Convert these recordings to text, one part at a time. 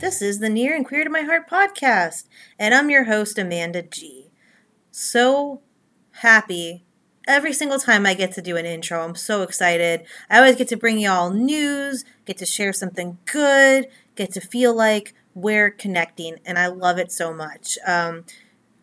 this is the Near and Queer to My Heart podcast, and I'm your host, Amanda G. So happy every single time I get to do an intro. I'm so excited. I always get to bring y'all news, get to share something good, get to feel like we're connecting, and I love it so much. Um,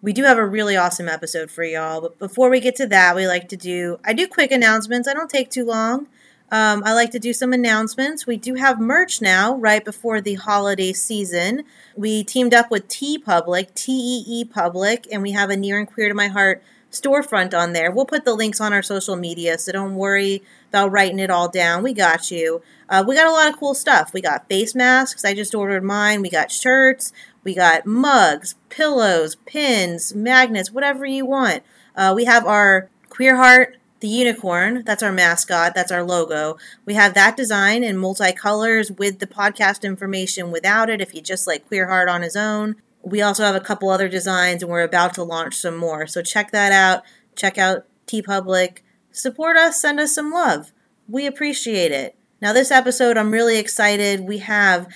we do have a really awesome episode for y'all, but before we get to that, we like to do I do quick announcements. I don't take too long. Um, I like to do some announcements. We do have merch now, right before the holiday season. We teamed up with TeePublic, T E E Public, and we have a near and queer to my heart storefront on there. We'll put the links on our social media, so don't worry about writing it all down. We got you. Uh, we got a lot of cool stuff. We got face masks. I just ordered mine. We got shirts. We got mugs, pillows, pins, magnets, whatever you want. Uh, we have our Queer Heart the unicorn. That's our mascot. That's our logo. We have that design in multicolors with the podcast information without it if you just like Queer Heart on his own. We also have a couple other designs and we're about to launch some more. So check that out. Check out TeePublic. Support us, send us some love. We appreciate it. Now, this episode, I'm really excited. We have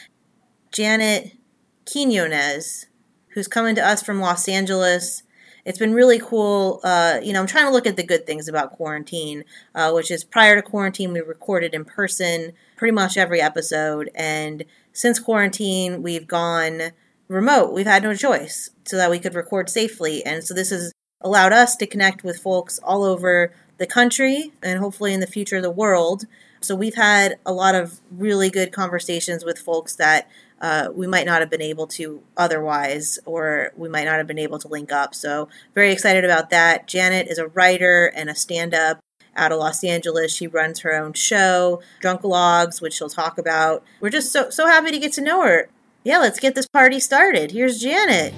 Janet Quinones, who's coming to us from Los Angeles it's been really cool. Uh, you know, I'm trying to look at the good things about quarantine, uh, which is prior to quarantine, we recorded in person pretty much every episode. And since quarantine, we've gone remote. We've had no choice so that we could record safely. And so this has allowed us to connect with folks all over the country and hopefully in the future the world. So we've had a lot of really good conversations with folks that uh, we might not have been able to otherwise, or we might not have been able to link up. So, very excited about that. Janet is a writer and a stand up out of Los Angeles. She runs her own show, Drunk Logs, which she'll talk about. We're just so, so happy to get to know her. Yeah, let's get this party started. Here's Janet.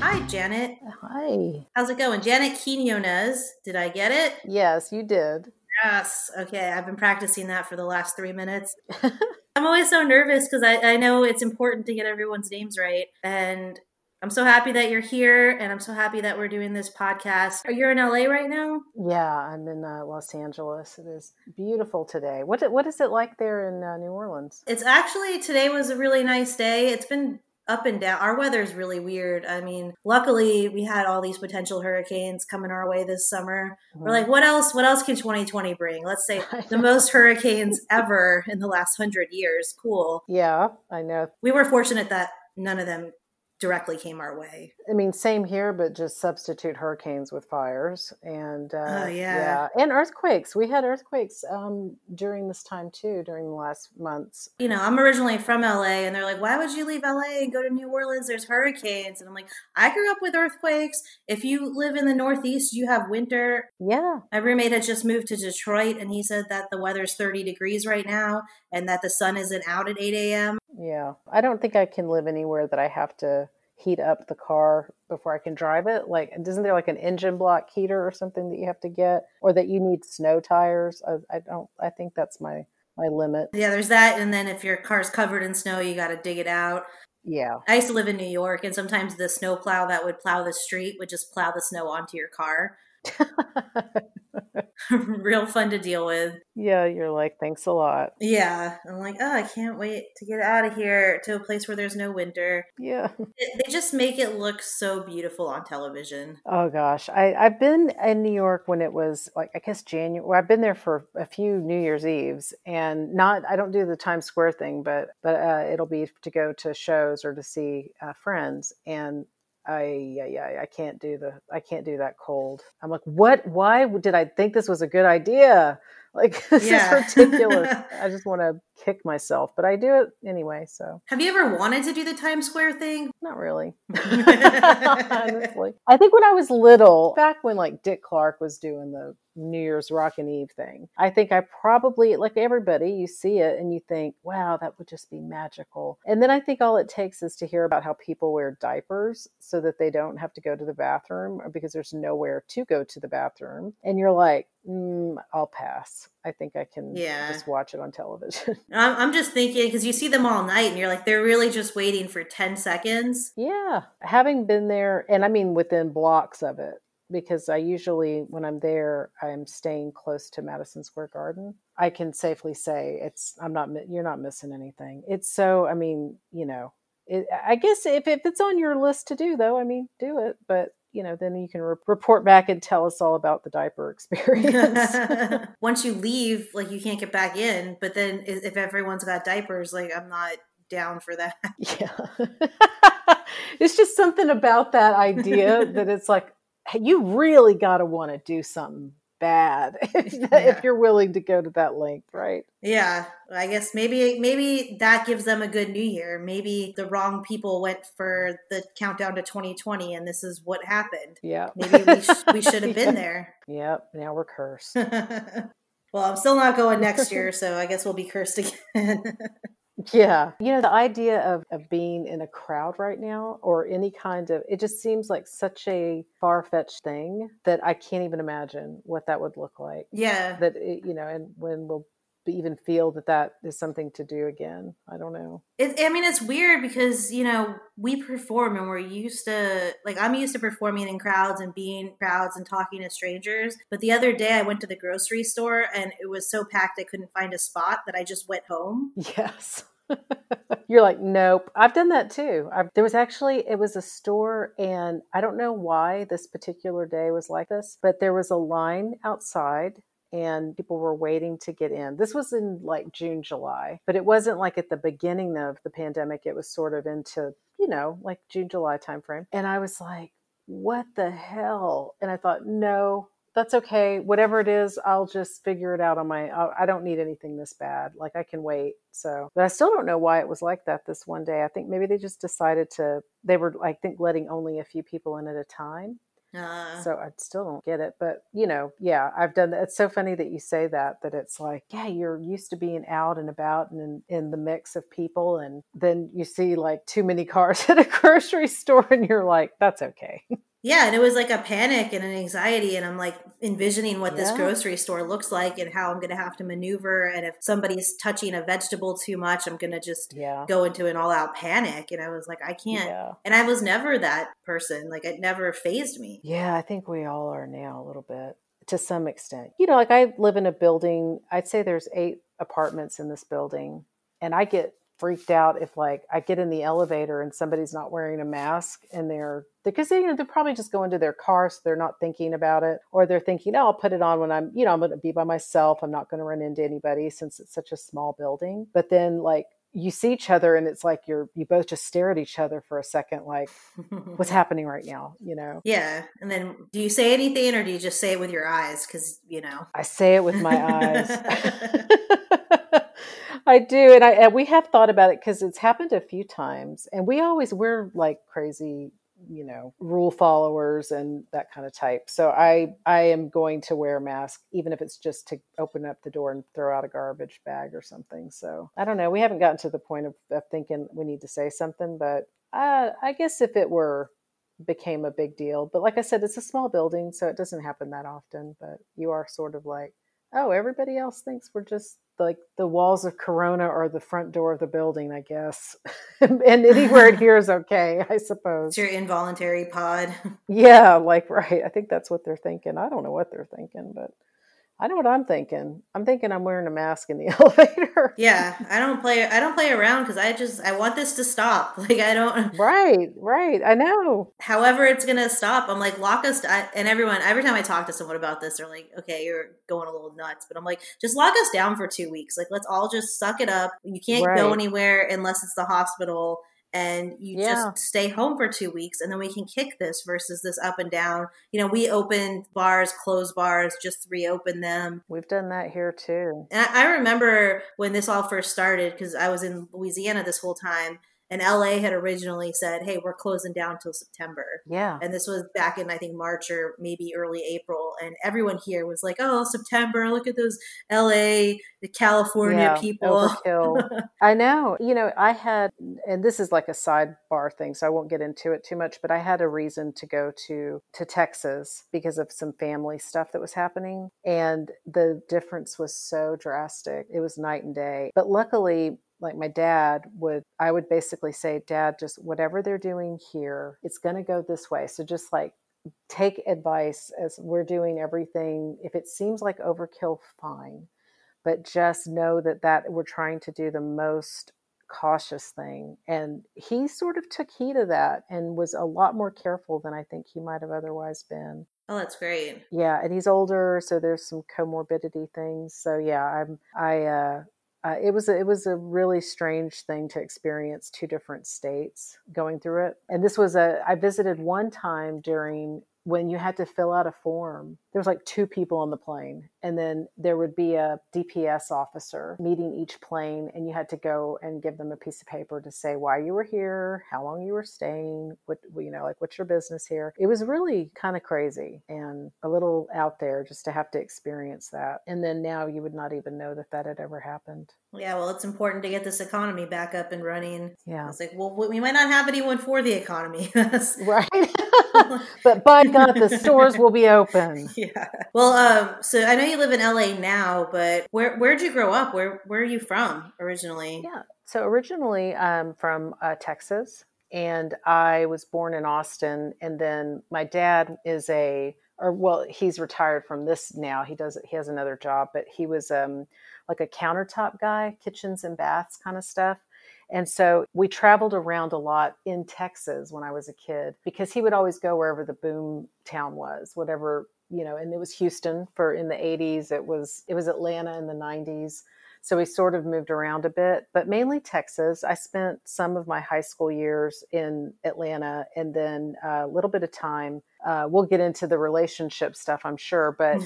Hi, Janet. Hi. How's it going? Janet Quinones. Did I get it? Yes, you did. Yes. Okay. I've been practicing that for the last three minutes. I'm always so nervous because I, I know it's important to get everyone's names right. And I'm so happy that you're here and I'm so happy that we're doing this podcast. Are you in LA right now? Yeah, I'm in uh, Los Angeles. It is beautiful today. What what is it like there in uh, New Orleans? It's actually today was a really nice day. It's been up and down. Our weather is really weird. I mean, luckily we had all these potential hurricanes coming our way this summer. Mm-hmm. We're like, what else? What else can 2020 bring? Let's say the most hurricanes ever in the last hundred years. Cool. Yeah, I know. We were fortunate that none of them directly came our way. I mean, same here, but just substitute hurricanes with fires and uh, oh yeah, yeah, and earthquakes. We had earthquakes um, during this time too, during the last months. You know, I'm originally from LA, and they're like, "Why would you leave LA and go to New Orleans? There's hurricanes." And I'm like, "I grew up with earthquakes. If you live in the Northeast, you have winter." Yeah. My roommate had just moved to Detroit, and he said that the weather's 30 degrees right now, and that the sun isn't out at 8 a.m. Yeah, I don't think I can live anywhere that I have to heat up the car before I can drive it. Like, isn't there like an engine block heater or something that you have to get, or that you need snow tires? I, I don't. I think that's my my limit. Yeah, there's that, and then if your car's covered in snow, you got to dig it out. Yeah. I used to live in New York, and sometimes the snow plow that would plow the street would just plow the snow onto your car. real fun to deal with. Yeah, you're like, thanks a lot. Yeah, I'm like, oh, I can't wait to get out of here to a place where there's no winter. Yeah. It, they just make it look so beautiful on television. Oh gosh, I I've been in New York when it was like I guess January. Well, I've been there for a few New Year's Eves, and not I don't do the Times Square thing, but but uh, it'll be to go to shows or to see uh, friends, and I yeah, yeah I can't do the I can't do that cold. I'm like, what? Why did I think this was a good idea? Like this Yeah. is ridiculous. I just want to kick myself, but I do it anyway. So Have you ever wanted to do the Times Square thing? not really. Honestly, I think when I was little, back when like Dick Clark was doing the New Year's Rockin' Eve thing, I think I probably, like everybody, you see it and you think, wow, that would just be magical. And then I think all it takes is to hear about how people wear diapers so that they don't have to go to the bathroom or because there's nowhere to go to the bathroom. And you're like, mm, I'll pass. I think I can Yeah. just watch it on television. I'm, I'm just thinking because you see them all night and you're like, they're really just waiting for 10 seconds. Yeah, having been there, and I mean within blocks of it, because I usually, when I'm there, I'm staying close to Madison Square Garden. I can safely say it's, I'm not, you're not missing anything. It's so, I mean, you know, it, I guess if, if it's on your list to do, though, I mean, do it. But, you know, then you can re- report back and tell us all about the diaper experience. Once you leave, like you can't get back in. But then if everyone's got diapers, like I'm not down for that. Yeah. it's just something about that idea that it's like, you really got to want to do something bad if, Yeah. if you're willing to go to that length, right? Yeah, I guess maybe maybe that gives them a good new year. Maybe the wrong people went for the countdown to 2020, and this is what happened. Yeah. Maybe we, sh- we should have been there. Yep. Now we're cursed. well, I'm still not going next year, so I guess we'll be cursed again. Yeah. You know, the idea of, of being in a crowd right now or any kind of, it just seems like such a far fetched thing that I can't even imagine what that would look like. yeah, That, it, you know, and when we'll even feel that that is something to do again. I don't know. it, I mean it's weird because you know we perform and we're used to like I'm used to performing in crowds and being crowds and talking to strangers. But the other day I went to the grocery store and it was so packed I couldn't find a spot that I just went home. Yes. You're like, nope. I've done that too. i there was actually, it was a store, and I don't know why this particular day was like this, but there was a line outside and people were waiting to get in. This was in like June, July, but it wasn't like at the beginning of the pandemic. It was sort of into, you know, like June, July timeframe. And I was like, what the hell? And I thought, no, that's okay. Whatever it is, I'll just figure it out on my. I I don't need anything this bad. Like I can wait. So, but I still don't know why it was like that this one day. I think maybe they just decided to. They were, I think, letting only a few people in at a time. Uh, So I still don't get it. But you know, yeah, I've done that. It's so funny that you say that. That it's like, yeah, you're used to being out and about and in, in the mix of people, and then you see like too many cars at a grocery store, and you're like, that's okay. Yeah, and it was like a panic and an anxiety, and I'm like envisioning what this grocery store looks like and how I'm going to have to maneuver. And if somebody's touching a vegetable too much, I'm going to just Yeah. go into an all out panic. And I was like, I can't. Yeah. And I was never that person. Like, it never phased me. Yeah, I think we all are now a little bit to some extent. You know, like I live in a building, I'd say there's eight apartments in this building, and I get freaked out if like I get in the elevator and somebody's not wearing a mask and they're because they, you know they're probably just going to their car so they're not thinking about it or they're thinking oh I'll put it on when I'm you know I'm going to be by myself I'm not going to run into anybody since it's such a small building but then like you see each other and it's like you're you both just stare at each other for a second like what's happening right now you know yeah. And then do you say anything or do you just say it with your eyes? Because, you know. I say it with my eyes. I do, and I and we have thought about it because it's happened a few times, and we always we're like crazy, you know, rule followers and that kind of type. So I I am going to wear a mask, even if it's just to open up the door and throw out a garbage bag or something. So I don't know. We haven't gotten to the point of, of thinking we need to say something, but uh, I guess if it were became a big deal, but like I said, it's a small building, so it doesn't happen that often. But you are sort of like oh, everybody else thinks we're just like the walls of Corona or the front door of the building, I guess. and anywhere in here is okay, I suppose. It's your involuntary pod. Yeah, like, right. I think that's what they're thinking. I don't know what they're thinking, but I know what I'm thinking. I'm thinking I'm wearing a mask in the elevator. Yeah, I don't play. I don't play around because I just I want this to stop. Like I don't. Right, right. I know. However, it's gonna stop. I'm like lock us. I, and everyone, every time I talk to someone about this, they're like, "Okay, you're going a little nuts." But I'm like, just lock us down for two weeks. Like let's all just suck it up. You can't Right. go anywhere unless it's the hospital. And you Yeah. just stay home for two weeks, and then we can kick this versus this up and down. You know, we opened bars, closed bars, just reopen them. We've done that here too. And I I remember when this all first started because I was in Louisiana this whole time, and LA had originally said, "Hey, we're closing down till September." Yeah. And this was back in I think March or maybe early April, and everyone here was like, "Oh, September! Look at those LA, the California Yeah, people." Overkill. I know. You know, I had, and this is like a sidebar thing, so I won't get into it too much. But I had a reason to go to to Texas because of some family stuff that was happening, and the difference was so drastic. It was night and day. But luckily, like my dad would, I would basically say, "Dad, just whatever they're doing here, it's going to go this way." So just like take advice as we're doing everything. If it seems like overkill, fine but just know that that we're trying to do the most cautious thing and he sort of took heed of that and was a lot more careful than i think he might have otherwise been oh, that's great. yeah and he's older so there's some comorbidity things so yeah i'm i uh uh, it was a, it was a really strange thing to experience two different states going through it. And this was a i visited one time during when you had to fill out a form. There was like two people on the plane and then there would be a dps officer meeting each plane and you had to go and give them a piece of paper to say why you were here how long you were staying what you know like what's your business here? It was really kind of crazy and a little out there just to have to experience that. And then now you would not even know that that had ever happened. Yeah, well, it's important to get this economy back up and running. yeah. It's like, well, we might not have anyone for the economy. That's- right. But by god the stores will be open. Yeah. Well, um, so I know you live in LA now, but where where'd you grow up? Where where are you from originally? Yeah. So originally, I'm from uh, Texas, and I was born in Austin. And then my dad is a, or well, he's retired from this now. He does, he has another job, but he was um, like a countertop guy, kitchens and baths kind of stuff. And so we traveled around a lot in Texas when I was a kid because he would always go wherever the boom town was, whatever, you know, and it was Houston for in the 80s, it was it was Atlanta in the 90s. So we sort of moved around a bit, but mainly Texas. I spent some of my high school years in Atlanta and then a little bit of time. Uh, we'll get into the relationship stuff, I'm sure, but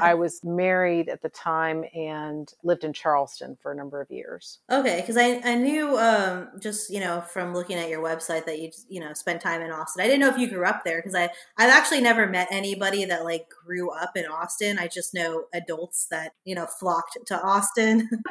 I was married at the time and lived in Charleston for a number of years. okay, because I I knew um just you know from looking at your website that you you know spent time in Austin. I didn't know if you grew up there because I I've actually never met anybody that like grew up in Austin. I just know adults that you know flocked to Austin.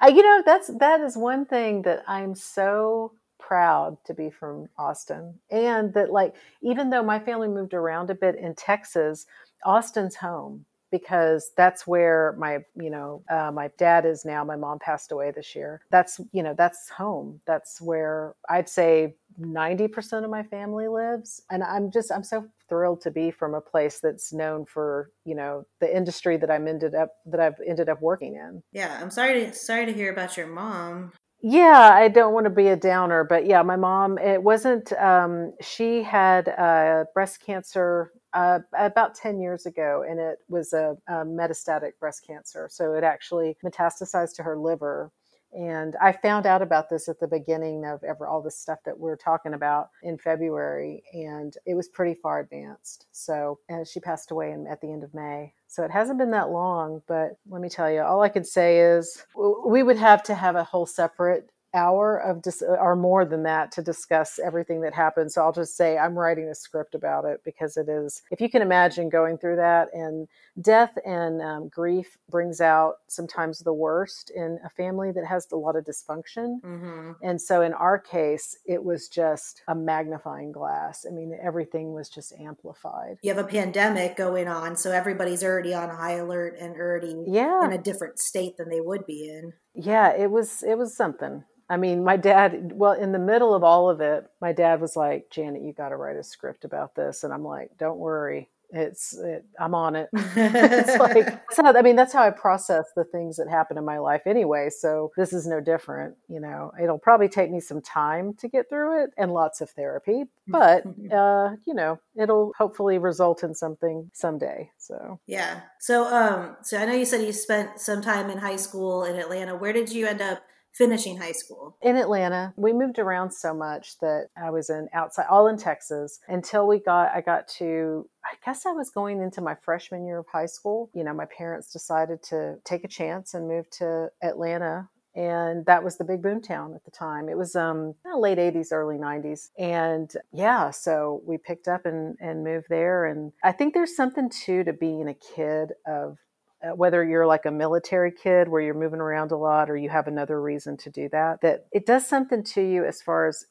I, you know, that's that is one thing that I'm so proud to be from Austin, and that like even though my family moved around a bit in Texas, Austin's home because that's where my you know uh, my dad is now. My mom passed away this year. That's you know that's home. That's where I'd say. 90% of my family lives and i'm just i'm so thrilled to be from a place that's known for you know the industry that i'm ended up that i've ended up working in yeah, I'm sorry to sorry to hear about your mom. Yeah i don't want to be a downer but yeah my mom it wasn't um, she had uh, breast cancer uh, about 10 years ago and it was a, a metastatic breast cancer so it actually metastasized to her liver and I found out about this at the beginning of ever all this stuff that we're talking about in February, and it was pretty far advanced. So, and she passed away in, at the end of May. So it hasn't been that long, but let me tell you, all I can say is we would have to have a whole separate hour of dis- or more than that to discuss everything that happened. So I'll just say I'm writing a script about it because it is, if you can imagine going through that, and death and um, grief brings out sometimes the worst in a family that has a lot of dysfunction. hmm And so in our case, it was just a magnifying glass. I mean, everything was just amplified. You have a pandemic going on, so everybody's already on high alert and already Yeah. in a different state than they would be in. Yeah, it was it was something. I mean, my dad, well, in the middle of all of it, my dad was like, "Janet, you got to write a script about this." And I'm like, "Don't worry. It's it, i'm on it. It's like i mean that's how i process the things that happen in my life anyway so this is no different you know. It'll probably take me some time to get through it and lots of therapy but uh you know it'll hopefully result in something someday so. Yeah. So um so i know you said you spent some time in high school in atlanta. Where did you end up finishing high school? In Atlanta. We moved around so much that I was in outside, all in Texas until we got, I got to, I guess I was going into my freshman year of high school. You know, my parents decided to take a chance and move to Atlanta and that was the big boom town at the time. It was um late 80s, early 90s. And yeah, so we picked up and and moved there and I think there's something too to being a kid of Uh, whether you're like a military kid where you're moving around a lot or you have another reason to do that that it does something to you as far as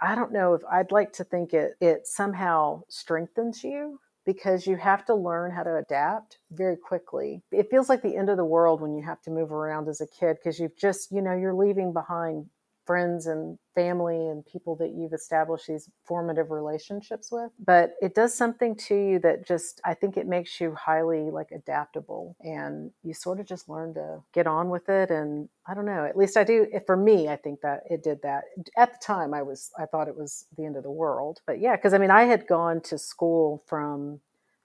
i don't know if i'd like to think it it somehow strengthens you because you have to learn how to adapt very quickly. It feels like the end of the world when you have to move around as a kid because you've just, you know, you're leaving behind friends and family and people that you've established these formative relationships with but it does something to you that just i think it makes you highly like adaptable and you sort of just learn to get on with it and i don't know at least i do eh, for me i think that it did that. At the time i was i thought it was the end of the world but yeah because i mean i had gone to school from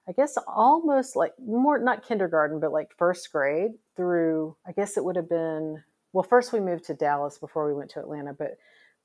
I guess almost like more not kindergarten, but like first grade through, I guess it would have been well, first we moved to Dallas before we went to Atlanta, but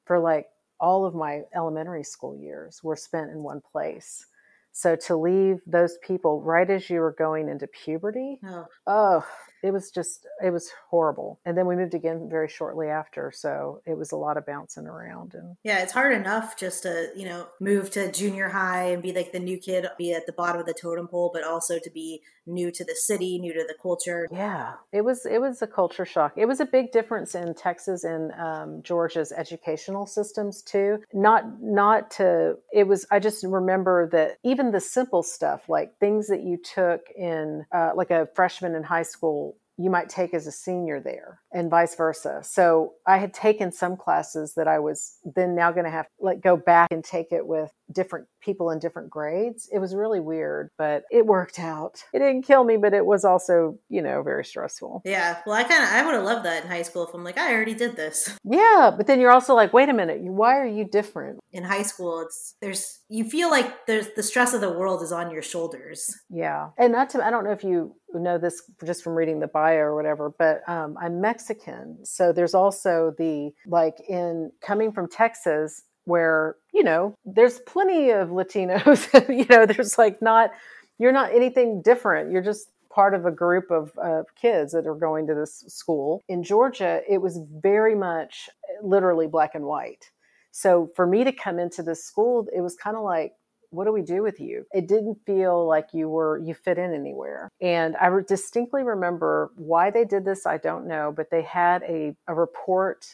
for like all of my elementary school years were spent in one place. So to leave those people right as you were going into puberty, oh, oh it was just it was horrible. And then we moved again very shortly after so it was a lot of bouncing around and yeah it's hard enough just to you know move to junior high and be like the new kid be at the bottom of the totem pole but also to be new to the city new to the culture. Yeah it was it was a culture shock. It was a big difference in texas and um, georgia's educational systems too. Not not to it was i just remember that even the simple stuff like things that you took in uh, like a freshman in high school you might take as a senior there and vice versa. So I had taken some classes that I was then now going to have like go back and take it with different people in different grades. It was really weird, but it worked out. It didn't kill me, but it was also, you know, very stressful. Yeah. Well, I kind of I would have loved that in high school if I'm like I already did this. Yeah, but then you're also like, wait a minute, why are you different? In high school, it's there's you feel like there's the stress of the world is on your shoulders. Yeah. And not to I don't know if you know this just from reading the bio or whatever, but um, I'm Mexican. So there's also the like in coming from Texas, where, you know, there's plenty of Latinos, you know, there's like not, you're not anything different. You're just part of a group of uh, kids that are going to this school. In Georgia, it was very much literally black and white. So for me to come into this school, it was kind of like, what do we do with you? It didn't feel like you were, you fit in anywhere. And I distinctly remember why they did this, I don't know, but they had a, a report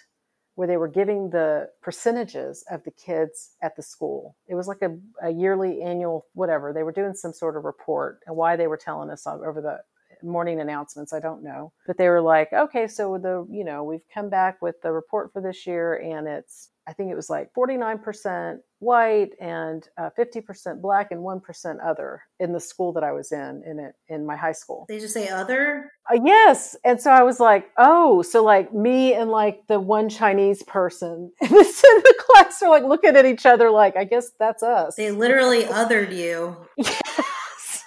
where they were giving the percentages of the kids at the school. It was like a, a yearly, annual, whatever. They were doing some sort of report and why they were telling us over the morning announcements. I don't know. But they were like, okay, so the, you know, we've come back with the report for this year and it's I think it was like 49% white and uh, 50% black and 1% other in the school that I was in, in it, in my high school. They just say other? Uh, yes. And so I was like, oh, so like me and like the one Chinese person in the class are like looking at each other like, I guess that's us. They literally othered you. Yes.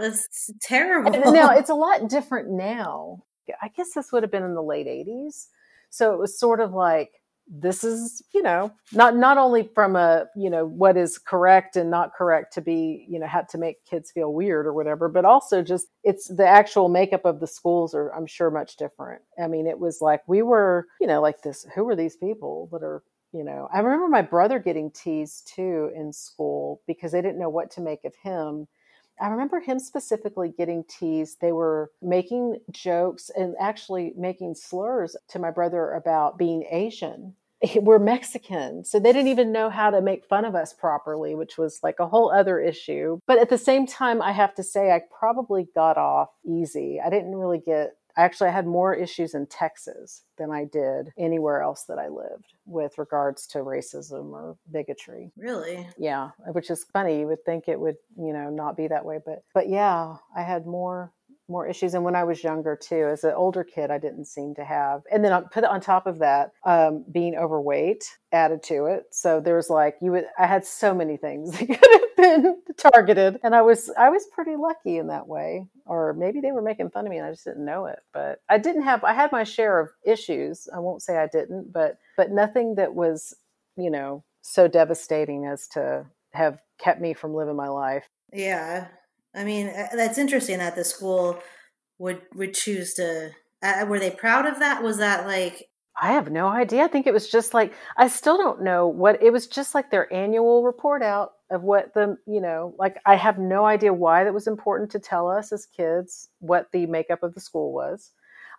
that's terrible. now it's a lot different now. I guess this would have been in the late 80s. So it was sort of like, this is you know not not only from a you know what is correct and not correct to be you know had to make kids feel weird or whatever but also just it's the actual makeup of the schools are i'm sure much different. I mean it was like we were you know like this who are these people that are you know i remember my brother getting teased too in school because they didn't know what to make of him I remember him specifically getting teased. They were making jokes and actually making slurs to my brother about being Asian. We're Mexican, so they didn't even know how to make fun of us properly, which was like a whole other issue. But at the same time, I have to say, I probably got off easy. I didn't really get actually I had more issues in Texas than I did anywhere else that I lived with regards to racism or bigotry. Really? Yeah, which is funny. You would think it would, you know, not be that way, but but yeah, I had more more issues. And when I was younger too, as an older kid, I didn't seem to have. And then I put on top of that, um, being overweight added to it. So there was like you would. I had so many things that could have been targeted, and I was I was pretty lucky in that way. Or maybe they were making fun of me and I just didn't know it. But I didn't have. I had my share of issues. I won't say I didn't, but but nothing that was you know so devastating as to have kept me from living my life. Yeah. I mean, uh, that's interesting that the school would would choose to. Uh, were they proud of that? Was that like? I have no idea. I think it was just like I still don't know what it was. Just like their annual report out of what the you know like I have no idea why that was important to tell us as kids what the makeup of the school was.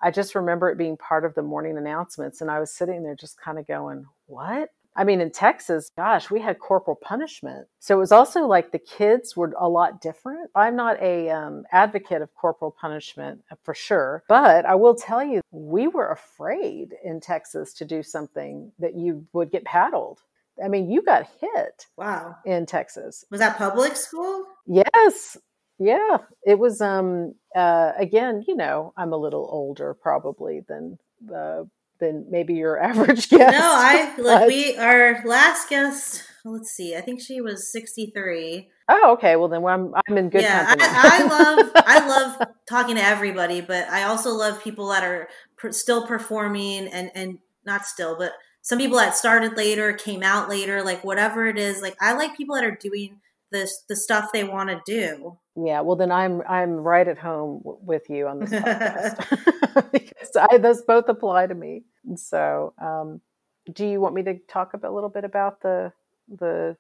I just remember it being part of the morning announcements, and I was sitting there just kind of going, "What? I mean, in Texas, gosh, we had corporal punishment. So it was also like the kids were a lot different. I'm not a um, advocate of corporal punishment uh, for sure, but I will tell you, we were afraid in Texas to do something that you would get paddled. I mean, you got hit. Wow. In Texas. Was that public school? Yes. Yeah. It was um uh again, you know, I'm a little older probably than uh than maybe your average guest. No, I look. We our last guest. Let's see. I think she was sixty three. Oh, okay. Well, then I'm I'm in good yeah, company. I, I love I love talking to everybody, but I also love people that are per, still performing and and not still, but some people that started later came out later. Like whatever it is, like I like people that are doing this the stuff they want to do. Yeah, well then I'm I'm right at home w- with you on this podcast because I, those both apply to me. So, um, do you want me to talk a little bit about the the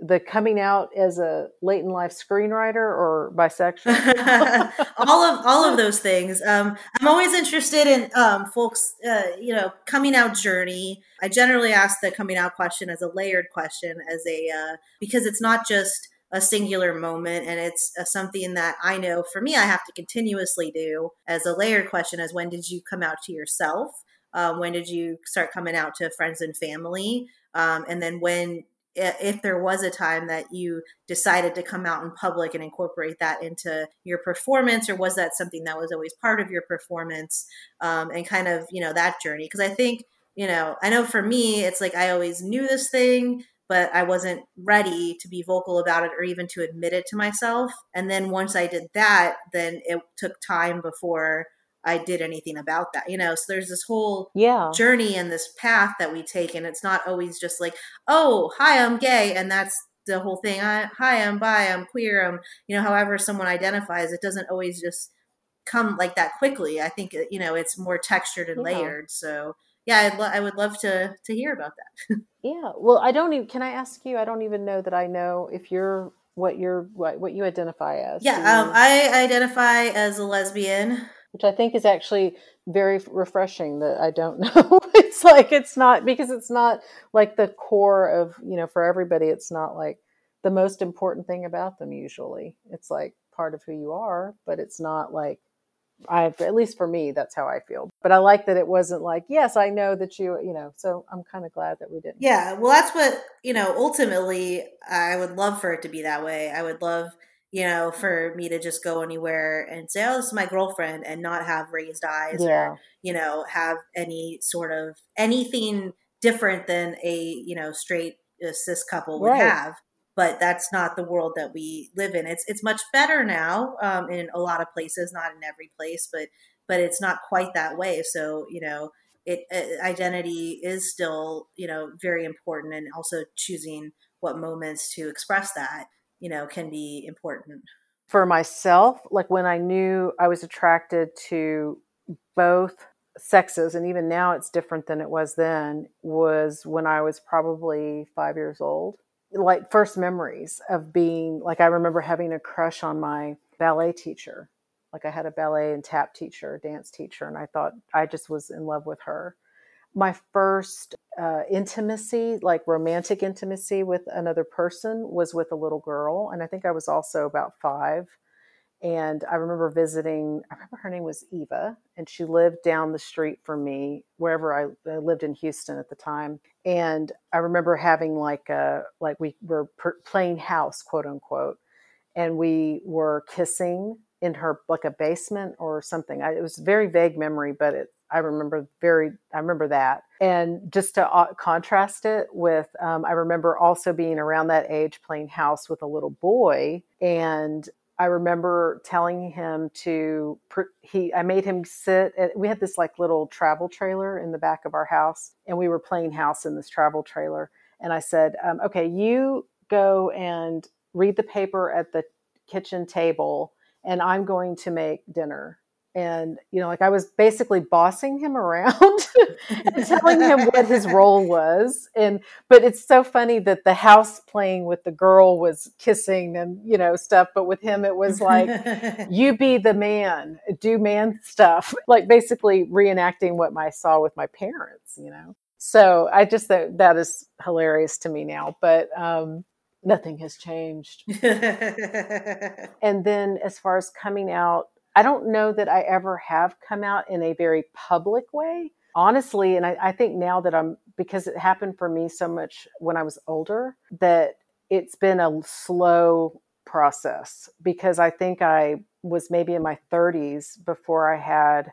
the coming out as a late in life screenwriter or bisexual? all of all of those things. Um, I'm always interested in um, folks, uh, you know, coming out journey. I generally ask the coming out question as a layered question, as a uh, because it's not just a singular moment and it's uh, something that I know for me I have to continuously do as a layered question as when did you come out to yourself? Um, when did you start coming out to friends and family? Um, and then when if there was a time that you decided to come out in public and incorporate that into your performance or was that something that was always part of your performance? Um, and kind of you know that journey. Because i think you know i know for me it's like i always knew this thing but i wasn't ready to be vocal about it or even to admit it to myself. And then once i did that then it took time before I did anything about that. You know, so there's this whole yeah journey and this path that we take, and it's not always just like, oh, hi, I'm gay, and that's the whole thing. I, hi, I'm bi, I'm queer, I'm you know, however someone identifies. It doesn't always just come like that quickly. I think you know it's more textured and yeah. layered. So yeah, I'd lo- I would love to to hear about that. yeah, well, I don't even. Can I ask you? I don't even know that I know if you're what you're what, what you identify as. Yeah, um, I identify as a lesbian which I think is actually very refreshing that I don't know. it's like it's not because it's not like the core of, you know, for everybody it's not like the most important thing about them usually. It's like part of who you are, but it's not like I at least for me that's how I feel. But I like that it wasn't like, yes, I know that you, you know, so I'm kind of glad that we didn't. Yeah, well that's what, you know, ultimately I would love for it to be that way. I would love you know, for me to just go anywhere and say, "Oh, this is my girlfriend," and not have raised eyes, yeah. or you know, have any sort of anything different than a you know straight uh, cis couple would right. have. But that's not the world that we live in. It's it's much better now um, in a lot of places, not in every place, but but it's not quite that way. So you know, it uh, identity is still you know very important, and also choosing what moments to express that you know, can be important. For myself, like when I knew I was attracted to both sexes, and even now it's different than it was then, was when I was probably five years old. Like first memories of being like, I remember having a crush on my ballet teacher. Like I had a ballet and tap teacher, dance teacher, and I thought I just was in love with her my first uh, intimacy, like romantic intimacy with another person, was with a little girl. And I think I was also about five. And I remember visiting, I remember her name was Eva, and she lived down the street from me, wherever I, I lived in Houston at the time. And I remember having like a, like we were per, playing house, quote unquote, and we were kissing in her, like a basement or something. I, it was very vague memory, but it, I remember very, I remember that. And just to uh, contrast it with, um, I remember also being around that age playing house with a little boy. And I remember telling him to, he, I made him sit, at, we had this like little travel trailer in the back of our house, and we were playing house in this travel trailer. And I said, um, okay, you go and read the paper at the kitchen table, and I'm going to make dinner and you know like i was basically bossing him around and telling him what his role was and but it's so funny that the house playing with the girl was kissing and you know stuff but with him it was like you be the man do man stuff like basically reenacting what I saw with my parents you know? So i just that that is hilarious to me now but um nothing has changed. And then as far as coming out I don't know that I ever have come out in a very public way. Honestly, and I, I think now that I'm, because it happened for me so much when I was older, that it's been a slow process because I think I was maybe in my 30s before I had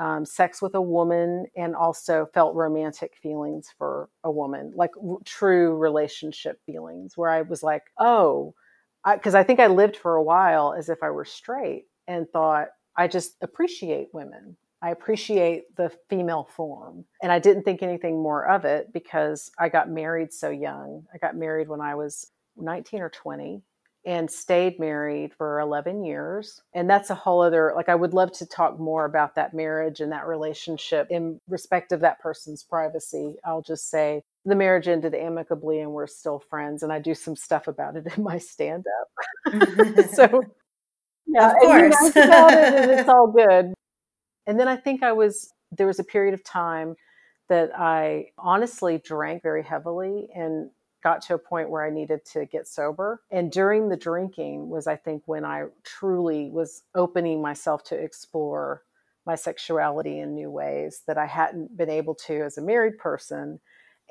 um, sex with a woman and also felt romantic feelings for a woman, like true relationship feelings, where I was like, oh, because I, I think I lived for a while as if I were straight and thought, I just appreciate women. I appreciate the female form. And I didn't think anything more of it because I got married so young. I got married when I was 19 or 20 and stayed married for 11 years. And that's a whole other, like, I would love to talk more about that marriage and that relationship in respect of that person's privacy. I'll just say the marriage ended amicably and we're still friends. And I do some stuff about it in my stand up. so yeah, of course. And you about it and it's all good. And then I think I was there was a period of time that I honestly drank very heavily and got to a point where I needed to get sober. And during the drinking was I think when I truly was opening myself to explore my sexuality in new ways that I hadn't been able to as a married person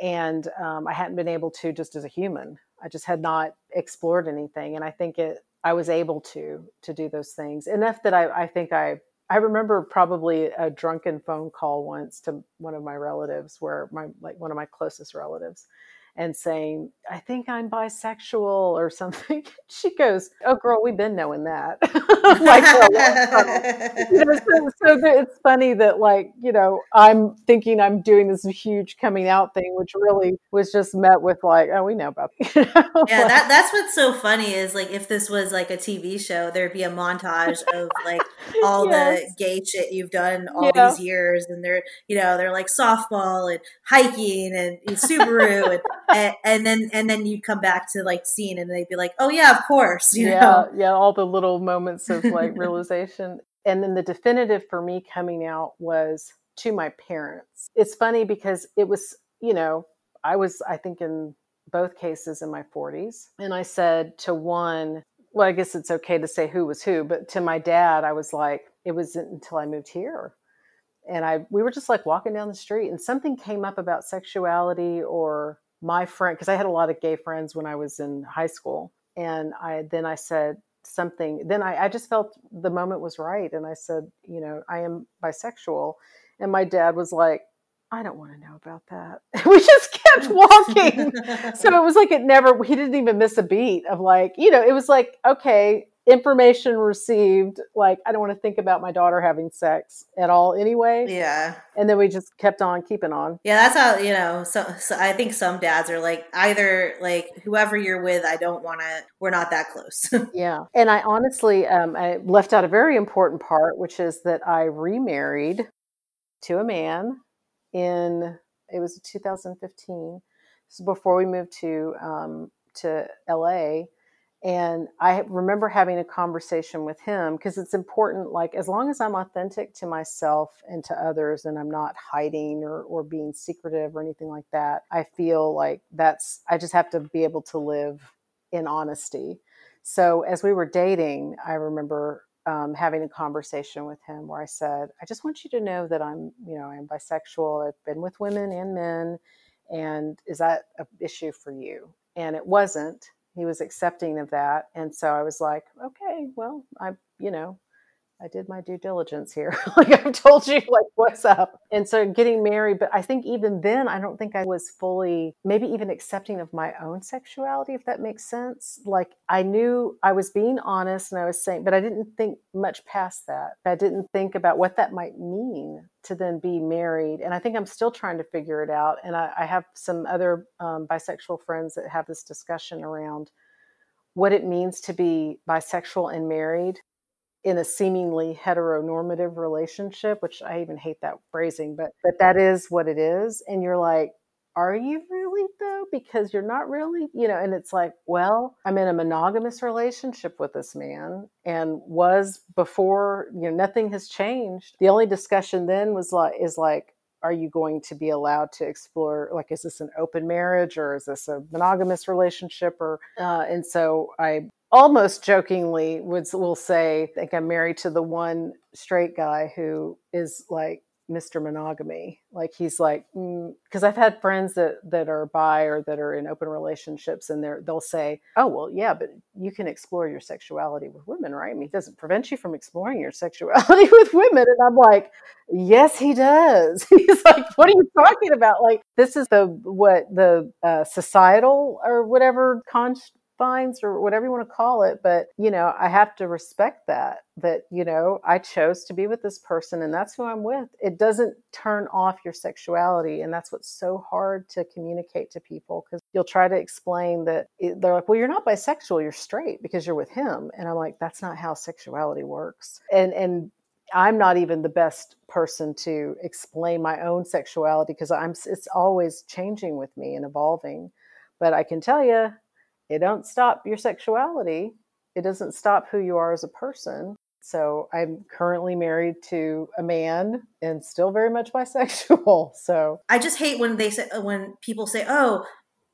and um, I hadn't been able to just as a human. I just had not explored anything. And I think it I was able to to do those things enough that I, I think I I remember probably a drunken phone call once to one of my relatives where my like one of my closest relatives and saying, I think I'm bisexual or something. She goes, Oh, girl, we've been knowing that. like, you know, so, so it's funny that, like, you know, I'm thinking I'm doing this huge coming out thing, which really was just met with, like, Oh, we know about. You know? Yeah, that, that's what's so funny is, like, if this was like a TV show, there'd be a montage of, like, all yes. the gay shit you've done all yeah. these years. And they're, you know, they're like softball and hiking and, and Subaru and and, and, then and then you'd come back to like scene and they'd be like, oh yeah, of course, you yeah, know? yeah, all the little moments of like realization. and then the definitive for me coming out was to my parents. It's funny because it was, you know, I was, I think, in both cases in my 40s, and I said to one, well, I guess it's okay to say who was who, but to my dad, I was like, it wasn't until I moved here and I we were just like walking down the street and something came up about sexuality or my friend because I had a lot of gay friends when I was in high school, and I then I said something. Then I, I just felt the moment was right, and I said, you know, I am bisexual, and my dad was like, I don't want to know about that. we just kept walking. so it was like it never, he didn't even miss a beat of like, you know, it was like, okay, information received like i don't want to think about my daughter having sex at all anyway. Yeah. And then we just kept on keeping on. Yeah that's how you know so, so i think some dads are like either like whoever you're with i don't want to we're not that close. Yeah. And i honestly um, i left out a very important part which is that i remarried to a man in it was 2015 this is before we moved to um, to la and i remember having a conversation with him because it's important like as long as i'm authentic to myself and to others and i'm not hiding or, or being secretive or anything like that i feel like that's i just have to be able to live in honesty So as we were dating, I remember um, having a conversation with him where I said, I just want you to know that I'm, you know, I'm bisexual. I've been with women and men. And is that an issue for you? And it wasn't. He was accepting of that. And so I was like, okay, well, I, you know, I did my due diligence here. like I've told you, like what's up. And so getting married, but I think even then, I don't think I was fully, maybe even accepting of my own sexuality, if that makes sense. Like I knew I was being honest and I was saying, but I didn't think much past that. I didn't think about what that might mean to then be married. And I think I'm still trying to figure it out. And I, I have some other um, bisexual friends that have this discussion around what it means to be bisexual and married in a seemingly heteronormative relationship, which I even hate that phrasing, but but that is what it is. And you're like, are you really though? Because you're not really, you know, and it's like, well, I'm in a monogamous relationship with this man and was before, you know, nothing has changed. The only discussion then was like is like, are you going to be allowed to explore like is this an open marriage or is this a monogamous relationship or uh, and so i almost jokingly would will say, I think I'm married to the one straight guy who is like Mr. Monogamy. Like he's like, because mm, I've had friends that that are bi or that are in open relationships, and they're they'll say, "Oh, well, yeah, but you can explore your sexuality with women, right? I mean, it doesn't prevent you from exploring your sexuality with women." And I'm like, "Yes, he does." he's like, "What are you talking about? Like, this is the what the uh, societal or whatever con- or whatever you want to call it but you know i have to respect that that you know i chose to be with this person and that's who i'm with. It doesn't turn off your sexuality and that's what's so hard to communicate to people because you'll try to explain that it, they're like well you're not bisexual you're straight because you're with him. And i'm like that's not how sexuality works. And and I'm not even the best person to explain my own sexuality because I'm it's always changing with me and evolving. But I can tell you it don't stop your sexuality. It doesn't stop who you are as a person. So I'm currently married to a man and still very much bisexual. So I just hate when they say uh, when people say, "Oh,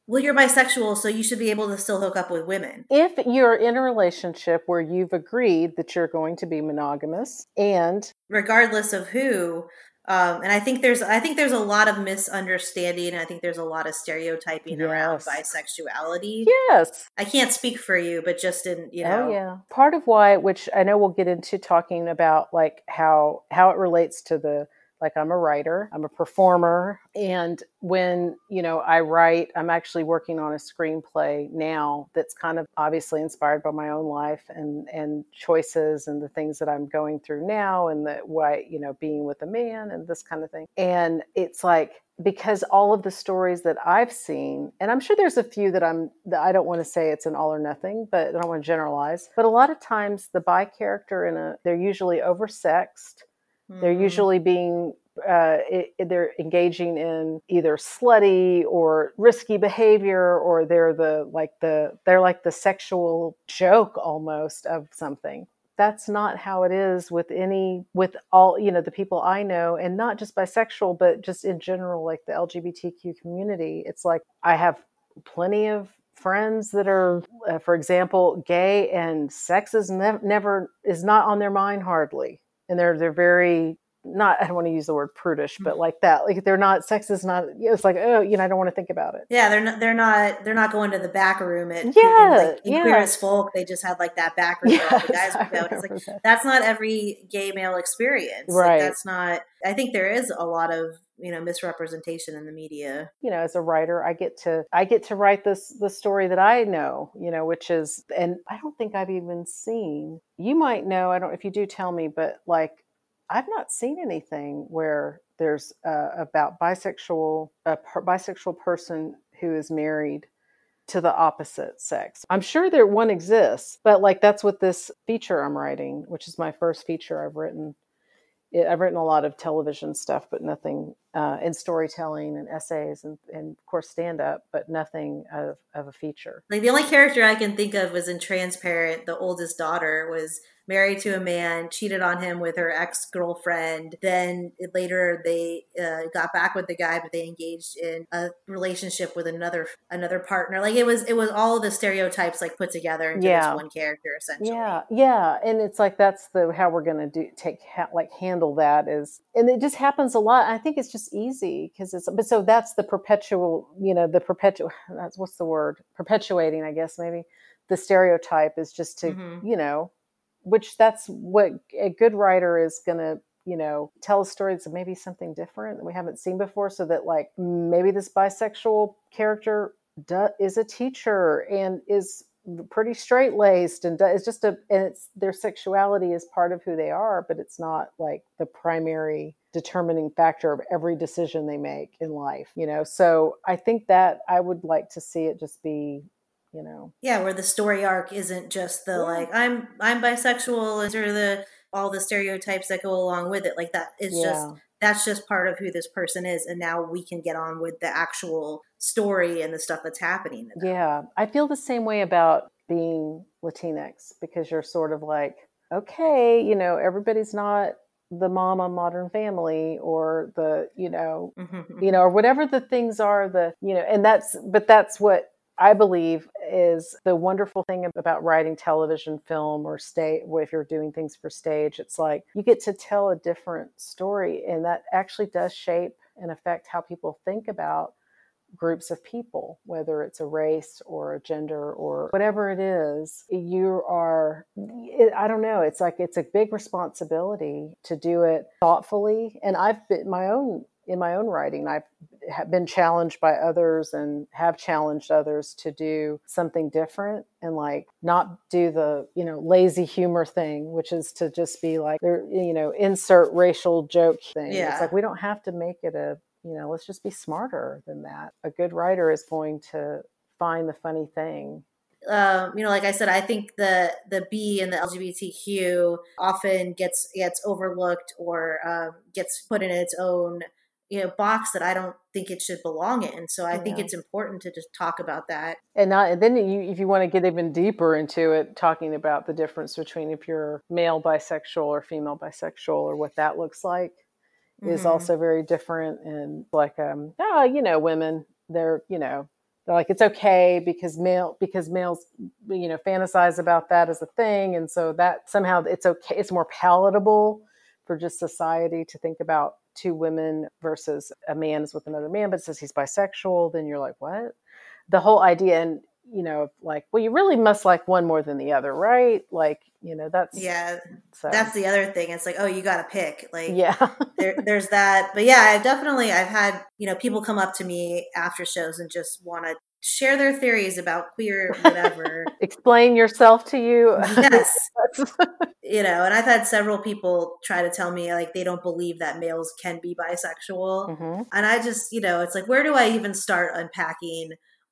well you're bisexual, so you should be able to still hook up with women." If you're in a relationship where you've agreed that you're going to be monogamous and regardless of who, um, and I think there's I think there's a lot of misunderstanding. I think there's a lot of stereotyping yes. around bisexuality. Yes, I can't speak for you, but just in you oh, know, oh, yeah. Part of why, which I know we'll get into talking about, like how how it relates to the like i'm a writer i'm a performer and when you know i write i'm actually working on a screenplay now that's kind of obviously inspired by my own life and and choices and the things that i'm going through now and the why you know being with a man and this kind of thing and it's like because all of the stories that I've seen, and I'm sure there's a few that I'm that I don't want to say it's an all or nothing, but I don't want to generalize. But a lot of times the bi character in a they're usually oversexed Mm. They're usually being uh, it, they're engaging in either slutty or risky behavior, or they're the like the they're like the sexual joke almost of something. That's not how it is with any with all you know the people I know, and not just bisexual, but just in general, like the LGBTQ community. It's like I have plenty of friends that are, uh, for example, gay, and sex is ne- never is not on their mind hardly and they're they're very not I don't want to use the word prudish, mm. but like that. Like they're not sex is not it's like, oh, you know, I don't want to think about it. Yeah, they're not they're not they're not going to the back room at yeah, like, in yeah. Queer as Folk. They just had like that back room yeah, the guys would go. It's like that. that's not every gay male experience. Right. Like, that's not I think there is a lot of you know misrepresentation in the media you know as a writer i get to i get to write this the story that i know you know which is and i don't think i've even seen you might know i don't if you do tell me but like I've not seen anything where there's uh, about bisexual a per- bisexual person who is married to the opposite sex. I'm sure there one exists, but like that's what this feature I'm writing, which is my first feature I've written. I've written a lot of television stuff, but nothing uh, in storytelling and essays and, and of course stand up, but nothing of, of a feature. Like the only character I can think of was in Transparent. The oldest daughter was married to a man, cheated on him with her ex girlfriend. Then later they uh, got back with the guy, but they engaged in a relationship with another another partner. Like it was it was all the stereotypes like put together into Yeah. this one character essentially. Yeah, yeah, and it's like that's the how we're gonna do take ha, like handle that is, and it just happens a lot. I think it's just easy because it's but so that's the perpetual, you know, the perpetual. That's what's the word? Perpetuating, I guess maybe the stereotype is just to Mhm. you know, which that's what a good writer is gonna you know tell a story that's maybe something different that we haven't seen before so that like maybe this bisexual character do, is a teacher and is pretty straight laced and do- it's just a and it's their sexuality is part of who they are but it's not like the primary determining factor of every decision they make in life you know? So i think that i would like to see it just be you know Yeah, where the story arc isn't just the Yeah. like I'm I'm bisexual and sort of the all the stereotypes that go along with it. Like that it's just that's just part of who this person is and now we can get on with the actual story and the stuff that's happening. Yeah, I feel the same way about being Latinx because you're sort of like, okay, you know, everybody's not the mom on Modern Family or the, you know, Mhm. you know, or whatever the things are, the, you know, and that's, but that's what I believe is the wonderful thing about writing television, film, or stage. If you're doing things for stage, it's like you get to tell a different story, and that actually does shape and affect how people think about groups of people, whether it's a race or a gender or whatever it is, you are, I don't know, it's like it's a big responsibility to do it thoughtfully. And I've been my own, in my own writing, I've been challenged by others and have challenged others to do something different and like not do the, you know, lazy humor thing, which is to just be like, you know, insert racial joke thing. Yeah. It's like we don't have to make it a you know let's just be smarter than that a good writer is going to find the funny thing um, you know, like I said, I think the the B and the LGBTQ often gets gets overlooked or um, gets put in its own you know box that I don't think it should belong in. So I think it's important to just talk about that. and not and then you if you want to get even deeper into it talking about the difference between if you're male bisexual or female bisexual or what that looks like is Mhm. also very different and like um ah you know women they're you know they're like it's okay because male because males you know fantasize about that as a thing and so that somehow it's okay it's more palatable for just society to think about two women versus a man is with another man but says he's bisexual then you're like what the whole idea and you know like well you really must like one more than the other right like you know that's Yeah, so that's the other thing. It's like, oh, you got to pick. Like, yeah there, there's that. But yeah, I've definitely I've had you know people come up to me after shows and just want to share their theories about queer whatever. explain yourself to you yes, you know, and I've had several people try to tell me like they don't believe that males can be bisexual. Mhm. And I just, you know, it's like, where do I even start unpacking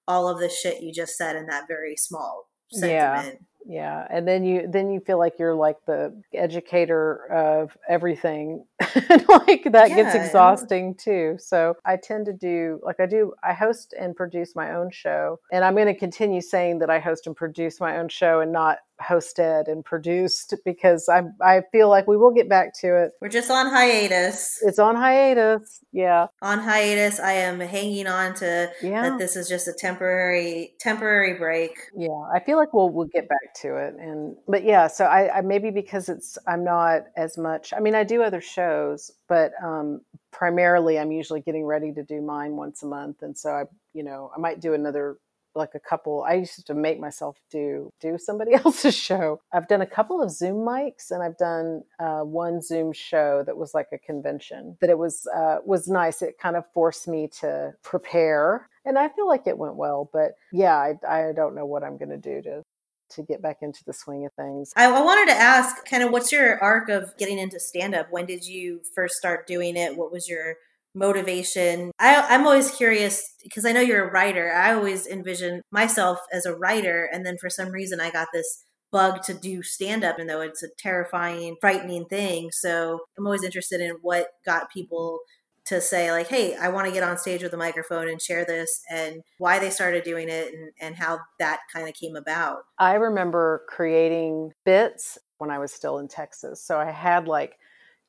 all of the shit you just said in that very small Yeah. sentiment? Yeah and then you then you feel like you're like the educator of everything and like that gets Yeah, and- exhausting too so i tend to do like i do i host and produce my own show and i'm going to continue saying that i host and produce my own show and not hosted and produced because i i feel like we will get back to it We're just on hiatus. it's on hiatus yeah On hiatus, I am hanging on to yeah that this is just a temporary temporary break. Yeah, I feel like we'll we'll get back to it, and but yeah, so I, I maybe because it's I'm not as much. I mean, I do other shows, but um, primarily I'm usually getting ready to do mine once a month, and so I you know I might do another like a couple. I used to make myself do do somebody else's show. I've done a couple of Zoom mics, and I've done uh, one Zoom show that was like a convention. That it was uh, was nice. It kind of forced me to prepare, and I feel like it went well. But yeah, I I don't know what I'm going to do to to get back into the swing of things. I, I wanted to ask kind of what's your arc of getting into stand up? When did you first start doing it? What was your motivation? I, I'm always curious because I know you're a writer. I always envision myself as a writer, and then for some reason I got this bug to do stand up, and though it's a terrifying, frightening thing. So I'm always interested in what got people to say like hey i want to get on stage with a microphone and share this and why they started doing it and, and how that kind of came about I remember creating bits when I was still in Texas. So I had like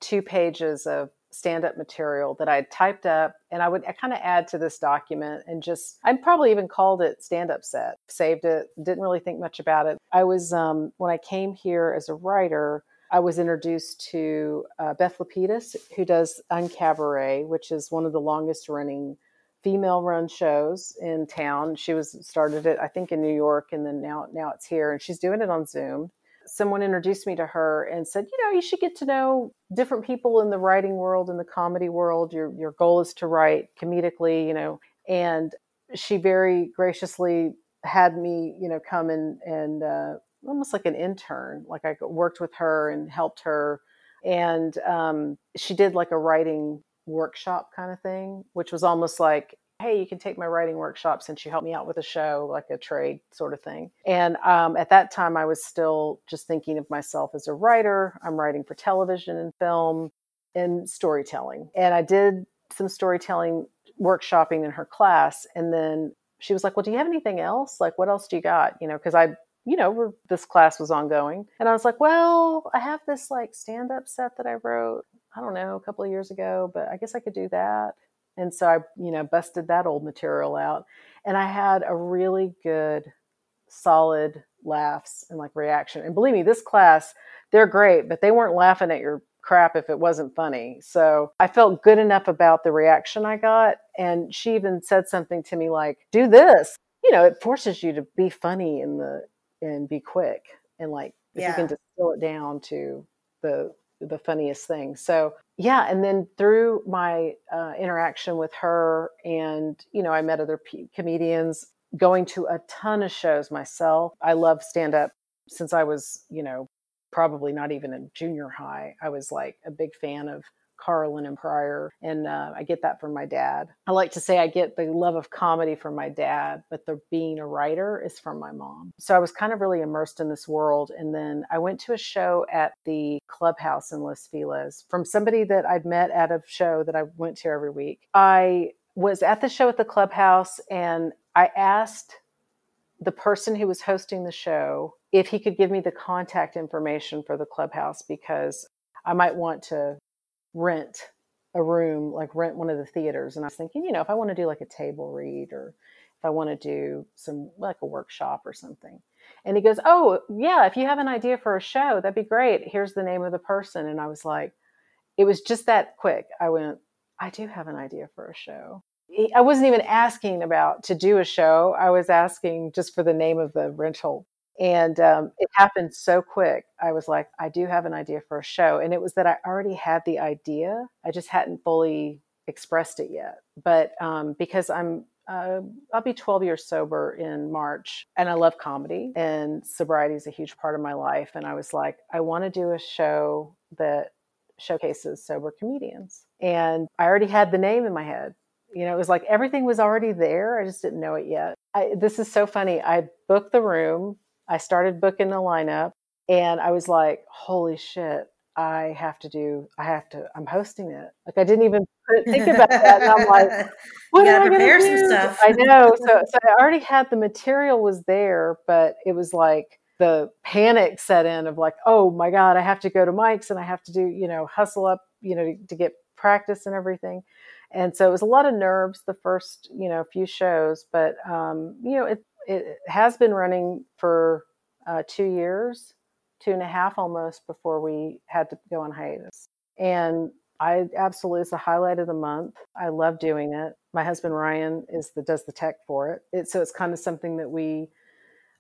two pages of stand up material that I typed up and I would kind of add to this document and just, I'd probably even called it stand up set, saved it, didn't really think much about it. I was, um, when I came here as a writer, I was introduced to uh, Beth Lapidus, who does Uncabaret, which is one of the longest running female run shows in town. She was started it, I think, in New York, and then now now it's here, and she's doing it on Zoom. Someone introduced me to her and said, you know, you should get to know different people in the writing world, in the comedy world. Your your goal is to write comedically, you know. And she very graciously had me, you know, come and and uh, almost like an intern. Like I worked with her and helped her, and um, she did like a writing workshop kind of thing, which was almost like, hey, you can take my writing workshop since you helped me out with a show, like a trade sort of thing. And um, at that time, I was still just thinking of myself as a writer. I'm writing for television and film and storytelling. And I did some storytelling workshopping in her class. And then she was like, well, do you have anything else? Like, what else do you got? You know, because I you know, this class was ongoing. And I was like, well, I have this like stand up set that I wrote, I don't know, a couple of years ago, but I guess I could do that. And so I, you know, busted that old material out. And I had a really good, solid laughs and like reaction. And believe me, this class, they're great, but they weren't laughing at your crap if it wasn't funny. So I felt good enough about the reaction I got. And she even said something to me like, do this. You know, it forces you to be funny in the and be quick and like if yeah. you can distill it down to the the funniest thing. So yeah, and then through my uh, interaction with her, and you know, I met other p- comedians, going to a ton of shows myself. I love stand up since I was, you know, probably not even in junior high. I was like a big fan of Carlin and Pryor. And uh, I get that from my dad. I like to say I get the love of comedy from my dad, but the being a writer is from my mom. So I was kind of really immersed in this world. And then I went to a show at the clubhouse in Los Feliz from somebody that I'd met at a show that I went to every week. I was at the show at the clubhouse and I asked the person who was hosting the show if he could give me the contact information for the clubhouse because I might want to rent a room, like rent one of the theaters. And I was thinking, you know, if I want to do like a table read or if I want to do some like a workshop or something. And he goes, Oh, yeah, if you have an idea for a show, that'd be great. Here's the name of the person. And I was like, it was just that quick. I went, I do have an idea for a show. I wasn't even asking about to do a show. I was asking just for the name of the rental and um, it happened so quick. I was like, I do have an idea for a show. And it was that I already had the idea, I just hadn't fully expressed it yet. But um, because I'm, uh, I'll be 12 years sober in March, and I love comedy, and sobriety is a huge part of my life. And I was like, I want to do a show that showcases sober comedians. And I already had the name in my head. You know, it was like everything was already there. I just didn't know it yet. I, this is so funny. I booked the room I started booking the lineup and I was like, holy shit, I have to do, I have to, I'm hosting it. Like I didn't even think about that. And I'm like, what am I going to do? Stuff. I know. So, so I already had the material was there, but it was like the panic set in of like, oh my God, I have to go to mics and I have to do, you know, hustle up, you know, to, to get practice and everything. And so it was a lot of nerves the first, you know, few shows, but, um, you know, it, it has been running for uh, two years, two and a half almost before we had to go on hiatus. And I absolutely it's the highlight of the month. I love doing it. My husband Ryan is the does the tech for it. it so it's kind of something that we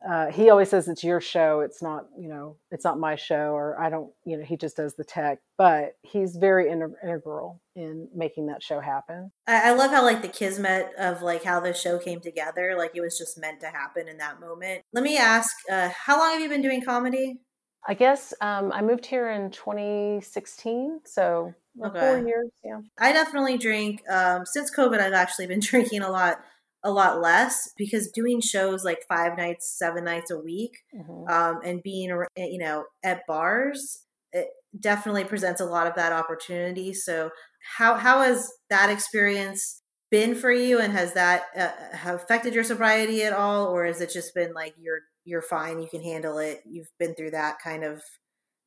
uh, he always says it's your show. It's not, you know, it's not my show, or I don't, you know, he just does the tech. But he's very integral in making that show happen. I, I love how like the kismet of like how the show came together. Like it was just meant to happen in that moment. Let me ask, uh, how long have you been doing comedy? I guess um, I moved here in 2016, so okay. four years. Yeah, I definitely drink. Um, since COVID, I've actually been drinking a lot a lot less because doing shows like five nights, seven nights a week, mm-hmm. um, and being eh, you know at bars, it definitely presents a lot of that opportunity. So how how has that experience been for you, and has that uh, affected your sobriety at all, or has it just been like you're you're fine, you can handle it, you've been through that kind of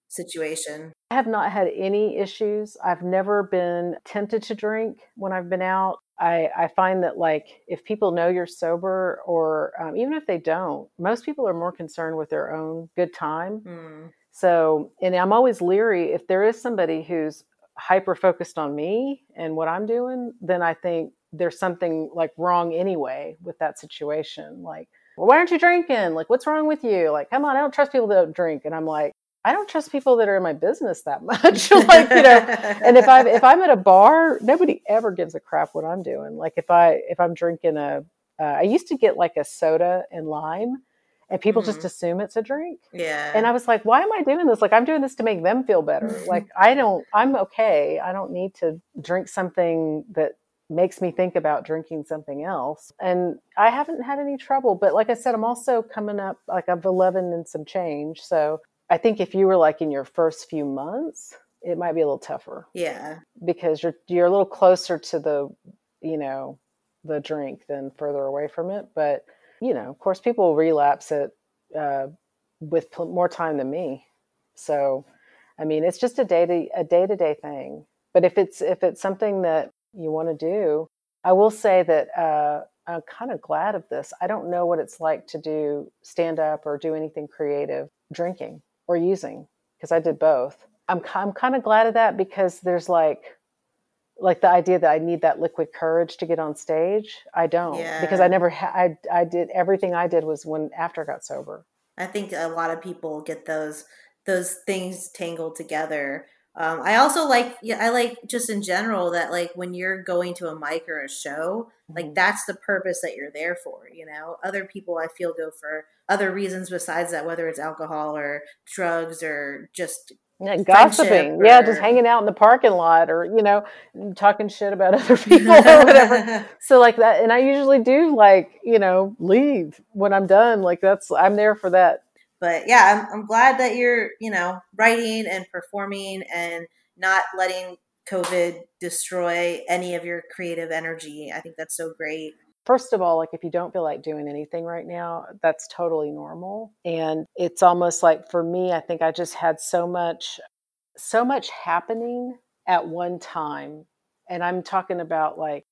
situation. I have not had any issues. I've never been tempted to drink when I've been out. I, I find that like if people know you're sober or um, even if they don't, most people are more concerned with their own good time. Mm. So, and I'm always leery if there is somebody who's hyper focused on me and what I'm doing, then I think there's something like wrong anyway with that situation. Like, well, why aren't you drinking? Like, what's wrong with you? Like, come on, I don't trust people that don't drink. And I'm like, I don't trust people that are in my business that much. like, you know, and if I if I'm at a bar, nobody ever gives a crap what I'm doing. Like if I if I'm drinking a, uh, I used to get like a soda and lime, and people Mm-hmm. just assume it's a drink. yeah. And I was like, why am I doing this? Like I'm doing this to make them feel better. like I don't, I'm okay. I don't need to drink something that makes me think about drinking something else. And I haven't had any trouble. But like I said, I'm also coming up like I'm 11 and some change. So I think if you were like in your first few months, it might be a little tougher. Yeah. because you're you're a little closer to the you know the drink than further away from it. But you know of course people relapse it uh, with pl- more time than me. So i mean it's just a day to a day to day thing. But if it's if it's something that you want to do i will say that uh, i'm kind of glad of this. I don't know what it's like to do stand up or do anything creative drinking or using because i did both i'm, I'm kind of glad of that because there's like like the idea that I need that liquid courage to get on stage. I don't Yeah. because I never ha- I I did everything I did was when after I got sober. I think a lot of people get those those things tangled together. Um, I also like yeah, I like just in general that like when you're going to a mic or a show, like Mhm. that's the purpose that you're there for. You know, other people I feel go for other reasons besides that, whether it's alcohol or drugs or just Yeah, gossiping. Yeah, just hanging out in the parking lot or, you know, talking shit about other people or whatever. so like that and I usually do like, you know, leave when I'm done. Like that's I'm there for that. But yeah, I'm, I'm glad that you're, you know, writing and performing and not letting COVID destroy any of your creative energy. I think that's so great. First of all, like if you don't feel like doing anything right now, that's totally normal. And it's almost like for me, I think I just had so much so much happening at one time. And I'm talking about like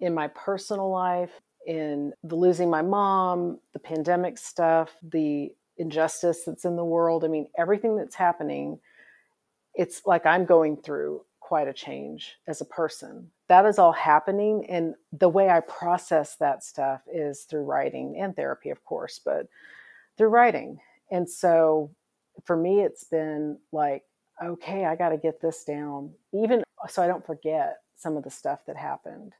in my personal life, in the losing my mom, the pandemic stuff, the injustice that's in the world. I mean, everything that's happening, it's like I'm going through quite a change as a person. That is all happening. And the way I process that stuff is through writing and therapy, of course, but through writing. And so for me, it's been like, okay, I got to get this down, even so I don't forget some of the stuff that happened.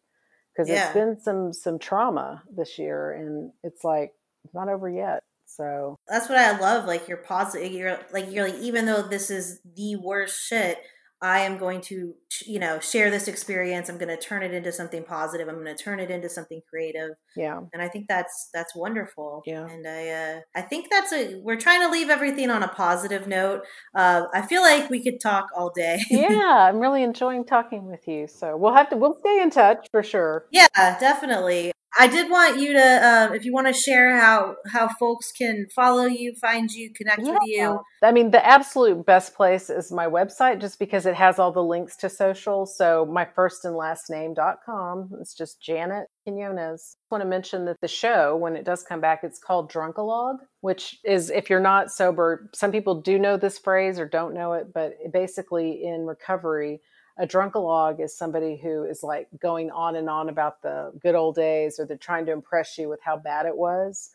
Because Yeah. it's been some some trauma this year, and it's like not over yet. So That's what I love. Like you're positive. You're like you're like even though this is the worst shit, I am going to you know share this experience. I'm going to turn it into something positive. I'm going to turn it into something creative. yeah, And I think that's that's wonderful. Yeah. And I uh, I think that's a we're trying to leave everything on a positive note. Uh, I feel like we could talk all day. yeah, I'm really enjoying talking with you. So we'll have to we'll stay in touch for sure. Yeah, definitely. I did want you to, um, if you want to share how how folks can follow you, find you, connect with you. I mean, the absolute best place is my website just because it has all the links to social. So my first and last name.com. It's just Janet Quinones. Want to mention that the show, when it does come back, it's called Drunkalog, which is if you're not sober, some people do know this phrase or don't know it, but basically in recovery, a drunkalog is somebody who is like going on and on about the good old days or they're trying to impress you with how bad it was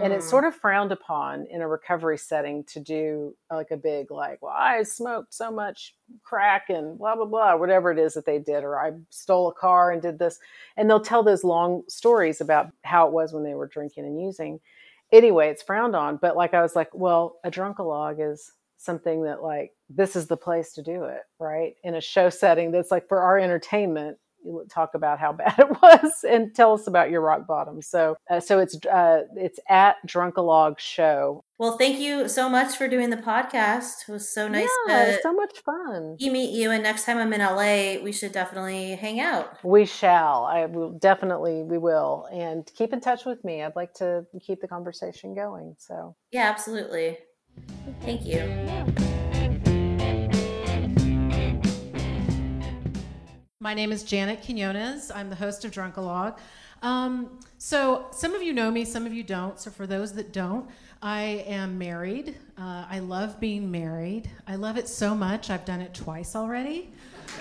and it's Mm. sort of frowned upon in a recovery setting to do like a big like well i smoked so much crack and blah blah blah whatever it is that they did or i stole a car and did this and they'll tell those long stories about how it was when they were drinking and using anyway it's frowned on but like i was like well a drunkalog is something that like this is the place to do it right in a show setting that's like for our entertainment you talk about how bad it was and tell us about your rock bottom so uh, so it's uh it's at drunkalog show Well, thank you so much for doing the podcast. It was so nice yeah to so much fun meet you. And next time I'm in LA, we should definitely hang out. we shall i will definitely we will and keep in touch with me i'd like to keep the conversation going so Yeah, absolutely. Thank you. My name is Janet Quinones. I'm the host of Drunkalog. Um, so, some of you know me, some of you don't. So, for those that don't, I am married. Uh, I love being married. I love it so much, I've done it twice already.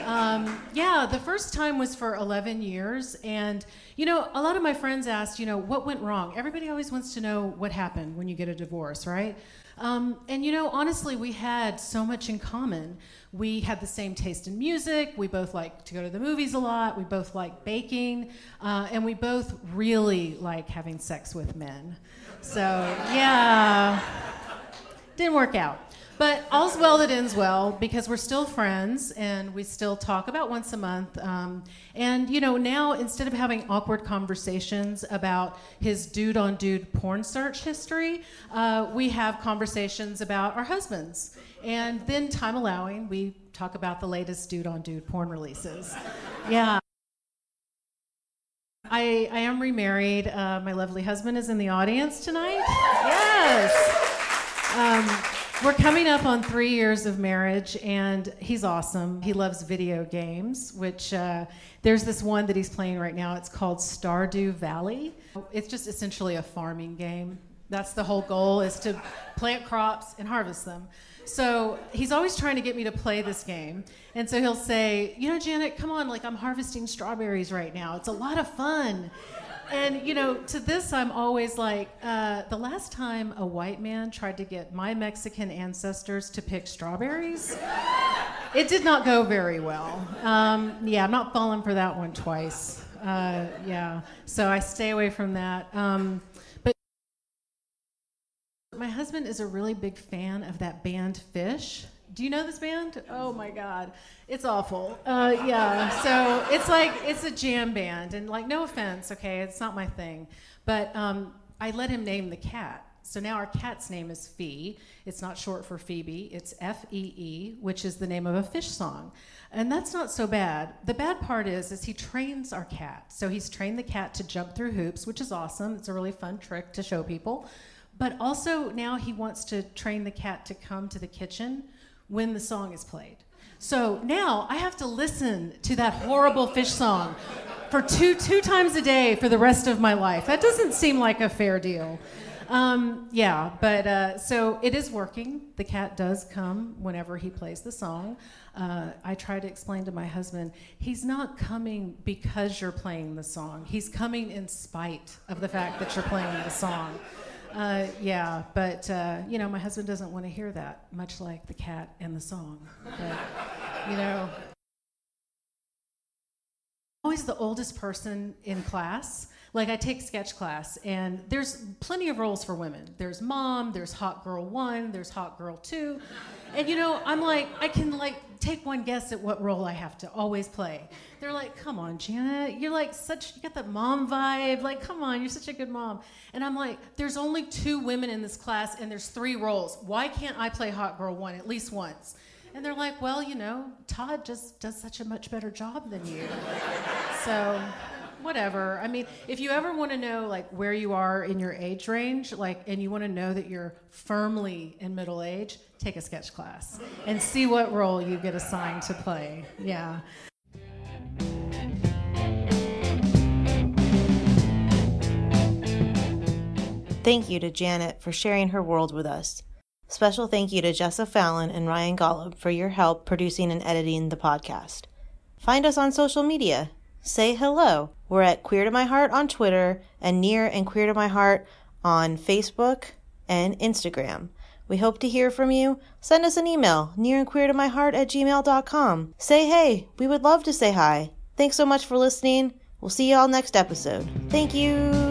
Um, yeah, the first time was for 11 years. And, you know, a lot of my friends asked, you know, what went wrong? Everybody always wants to know what happened when you get a divorce, right? Um, and you know, honestly, we had so much in common. We had the same taste in music. We both like to go to the movies a lot. We both like baking. Uh, and we both really like having sex with men. So, yeah, didn't work out. But all's well that ends well because we're still friends and we still talk about once a month. Um, and, you know, now instead of having awkward conversations about his dude on dude porn search history, uh, we have conversations about our husbands. And then, time allowing, we talk about the latest dude on dude porn releases. Yeah. I, I am remarried. Uh, my lovely husband is in the audience tonight. Yes. Um, we're coming up on three years of marriage, and he's awesome. He loves video games, which uh, there's this one that he's playing right now. It's called Stardew Valley. It's just essentially a farming game. That's the whole goal is to plant crops and harvest them. So he's always trying to get me to play this game. And so he'll say, You know, Janet, come on, like I'm harvesting strawberries right now. It's a lot of fun and you know, to this, I'm always like, uh, the last time a white man tried to get my Mexican ancestors to pick strawberries, it did not go very well. Um, yeah, I'm not falling for that one twice. Uh, yeah, so I stay away from that. Um, but my husband is a really big fan of that band Phish. Do you know this band? Oh my God, it's awful. Uh, yeah, so it's like it's a jam band, and like no offense, okay, it's not my thing, but um, I let him name the cat. So now our cat's name is Fee. It's not short for Phoebe. It's F E E, which is the name of a Phish song, and that's not so bad. The bad part is, is he trains our cat. So he's trained the cat to jump through hoops, which is awesome. It's a really fun trick to show people. But also now he wants to train the cat to come to the kitchen when the song is played. So now I have to listen to that horrible Phish song for two two times a day for the rest of my life. That doesn't seem like a fair deal. Um, yeah, but uh, so it is working. The cat does come whenever he plays the song. Uh, I try to explain to my husband, he's not coming because you're playing the song. He's coming in spite of the fact that you're playing the song. Uh, yeah, but uh, you know, my husband doesn't want to hear that, much like the cat and the song. But, you know, always the oldest person in class. Like I take sketch class, and there's plenty of roles for women. There's mom, there's hot girl one, there's hot girl two, and you know, I'm like, I can like take one guess at what role I have to always play. They're like, come on, Janet, you're like such, you got that mom vibe. Like, come on, you're such a good mom. And I'm like, there's only two women in this class, and there's three roles. Why can't I play hot girl one at least once? And they're like, well, you know, Todd just does such a much better job than you. so, whatever. I mean, if you ever want to know like where you are in your age range, like, and you want to know that you're firmly in middle age, take a sketch class and see what role you get assigned to play. Yeah. Thank you to Janet for sharing her world with us. Special thank you to Jessa Fallon and Ryan Golub for your help producing and editing the podcast. Find us on social media. Say hello. We're at Queer to My Heart on Twitter and Near and Queer to My Heart on Facebook and Instagram. We hope to hear from you. Send us an email, near and queer to my heart at gmail.com. Say hey. We would love to say hi. Thanks so much for listening. We'll see you all next episode. Thank you.